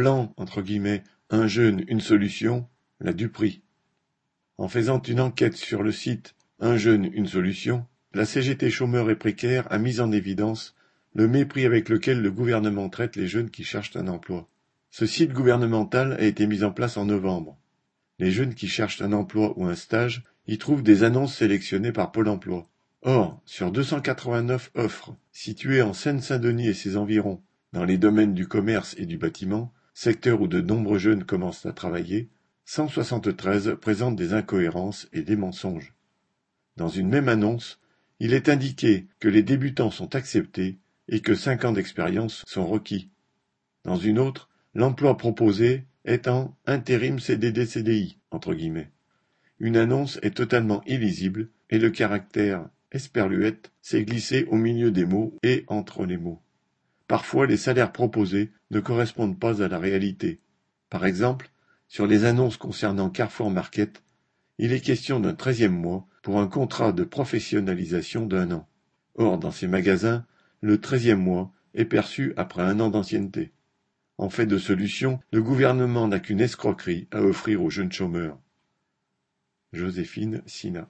Plan un jeune, une solution, la Dupri. En faisant une enquête sur le site Un jeune, une solution, la CGT Chômeurs et Précaires a mis en évidence le mépris avec lequel le gouvernement traite les jeunes qui cherchent un emploi. Ce site gouvernemental a été mis en place en novembre. Les jeunes qui cherchent un emploi ou un stage y trouvent des annonces sélectionnées par Pôle emploi. Or, sur 289 offres situées en Seine-Saint-Denis et ses environs, dans les domaines du commerce et du bâtiment, secteur où de nombreux jeunes commencent à travailler, 173 présentent des incohérences et des mensonges. Dans une même annonce, il est indiqué que les débutants sont acceptés et que cinq ans d'expérience sont requis. Dans une autre, l'emploi proposé est en intérim CDD-CDI, entre guillemets. Une annonce est totalement illisible et le caractère esperluette s'est glissé au milieu des mots et entre les mots. Parfois, les salaires proposés ne correspondent pas à la réalité. Par exemple, sur les annonces concernant Carrefour Market, il est question d'un treizième mois pour un contrat de professionnalisation d'un an. Or, dans ces magasins, le treizième mois est perçu après un an d'ancienneté. En fait de solution, le gouvernement n'a qu'une escroquerie à offrir aux jeunes chômeurs. Joséphine Sina